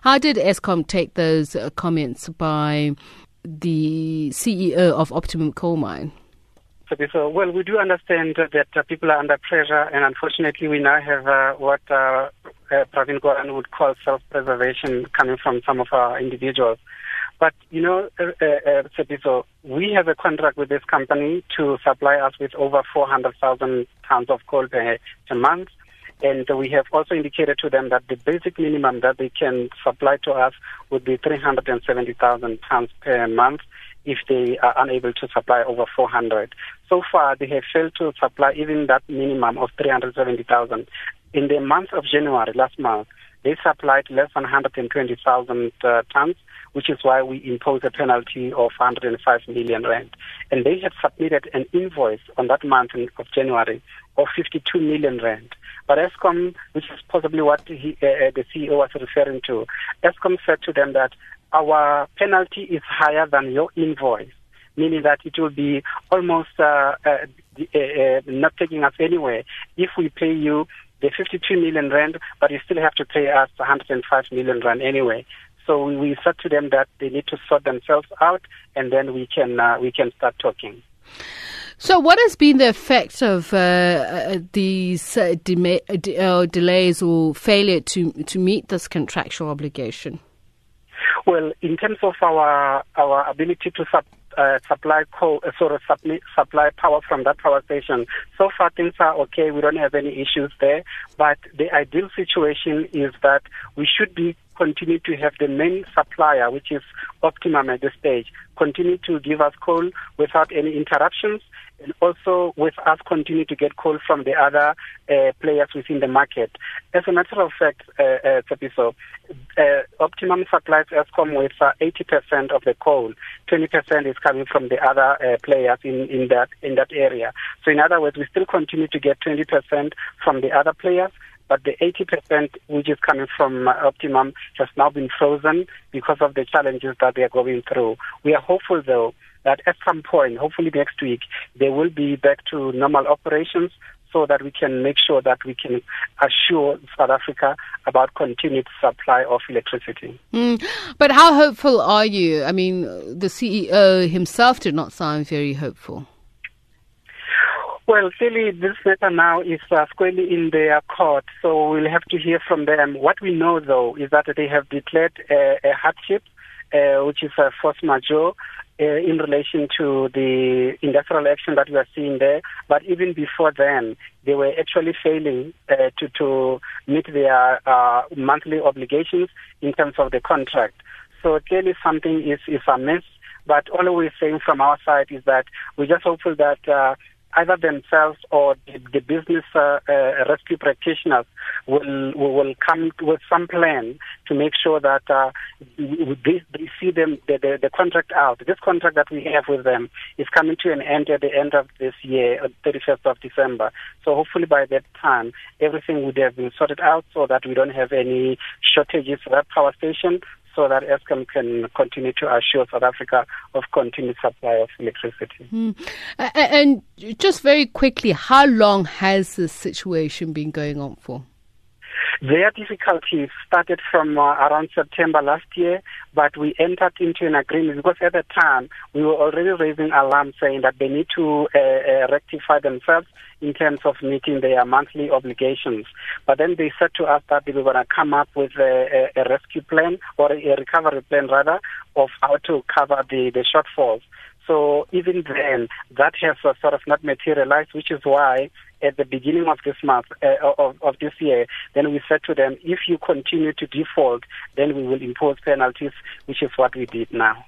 How did Eskom take those uh, comments by the CEO of Optimum Coal Mine? So, well, we do understand that uh, people are under pressure, and unfortunately, we now have uh, what uh, uh, Pravin Gordhan would call self-preservation coming from some of our individuals. But, you know, uh, so we have a contract with this company to supply us with over 400,000 tons of coal per, per month. And we have also indicated to them that the basic minimum that they can supply to us would be 370,000 tons per month if they are unable to supply over 400. So far, they have failed to supply even that minimum of 370,000. In the month of January, last month, they supplied less than 120,000 uh, tons, which is why we imposed a penalty of 105 million rand. And they had submitted an invoice on that month of January of 52 million rand. But Eskom, which is possibly what he, uh, uh the CEO was referring to, Eskom said to them that our penalty is higher than your invoice, meaning that it will be almost uh, uh, uh, uh not taking us anywhere if we pay you the 52 million rand, but you still have to pay us 105 million rand anyway. So we, we said to them that they need to sort themselves out, and then we can uh, we can start talking. So, what has been the effect of uh, uh these uh, de- uh, delays or failure to to meet this contractual obligation? Well, in terms of our our ability to sub, uh, supply coal, uh, sort of supply power from that power station, so far things are okay. We don't have any issues there. But the ideal situation is that we should be continue to have the main supplier, which is Optimum at this stage, continue to give us coal without any interruptions and also with us continue to get coal from the other uh, players within the market. As a matter of fact, uh, uh, Tsepiso, uh, Optimum supplies Eskom with uh, 80% of the coal. 20% is coming from the other uh, players in, in that in that area. So in other words, we still continue to get 20% from the other players but the 80% which is coming from uh, Optimum has now been frozen because of the challenges that they are going through. We are hopeful, though, that at some point, hopefully next week, they will be back to normal operations so that we can make sure that we can assure South Africa about continued supply of electricity. Mm, but how hopeful are you? I mean, the CEO himself did not sound very hopeful. Well, clearly, this matter now is uh, squarely in their court, so we'll have to hear from them. What we know, though, is that they have declared a, a hardship, uh, which is a force majeure, uh, in relation to the industrial action that we are seeing there. But even before then, they were actually failing uh, to, to meet their uh, monthly obligations in terms of the contract. So clearly something is, is amiss. But all we're saying from our side is that we're just hopeful that uh, either themselves or the, the business uh, uh, rescue practitioners will, will come with some plan to make sure that uh, they, they see them the, the, the, contract out. This contract that we have with them is coming to an end at the end of this year, 31st of December. So hopefully by that time, everything would have been sorted out so that we don't have any shortages for that power station so that Eskom can continue to assure South Africa of continued supply of electricity. Mm. And just very quickly, how long has this situation been going on for? Their difficulties started from uh, around September last year, but we entered into an agreement because at the time we were already raising alarm saying that they need to uh, uh, rectify themselves in terms of meeting their monthly obligations. But then they said to us that they were going to come up with a, a, a rescue plan or a recovery plan rather of how to cover the, the shortfalls. So even then, that has uh, sort of not materialized, which is why at the beginning of this month, uh, of, of this year, then we said to them, if you continue to default, then we will impose penalties, which is what we did now.